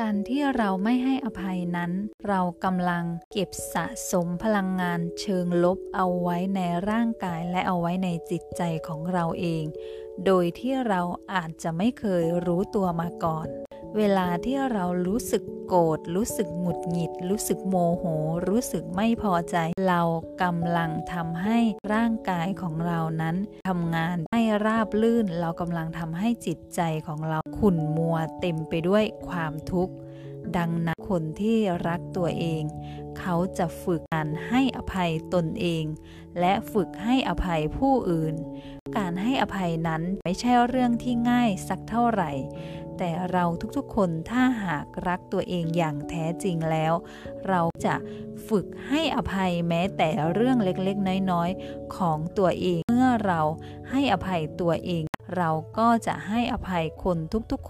การที่เราไม่ให้อภัยนั้น เรากำลังเก็บสะสมพลังงานเชิงลบเอาไว้ในร่างกายและเอาไว้ในจิตใจของเราเอง โดยที่เราอาจจะไม่เคยรู้ตัวมาก่อน เวลาที่เรารู้สึกโกรธรู้สึกหงุดหงิด รู้สึกโมโห รู้สึกไม่พอใจ เรากำลังทำให้ร่างกายของเรานั้นทำงานไม่ราบลื่น เรากำลังทำให้จิตใจของเราขุ่นมัวเต็มไปด้วยความทุกข์ดังนั้นคนที่รักตัวเอง เขาจะฝึกการให้อภัยตนเอง และฝึกให้อภัยผู้อื่น การให้อภัยนั้นไม่ใช่เรื่องที่ง่ายสักเท่าไหร่ แต่เราทุกๆคนถ้าหากรักตัวเองอย่างแท้จริงแล้ว เราจะฝึกให้อภัยแม้แต่เรื่องเล็กๆ น้อยๆ ของตัวเองเมื่อเราให้อภัยตัวเอง เราก็จะให้อภัยคนทุกๆคน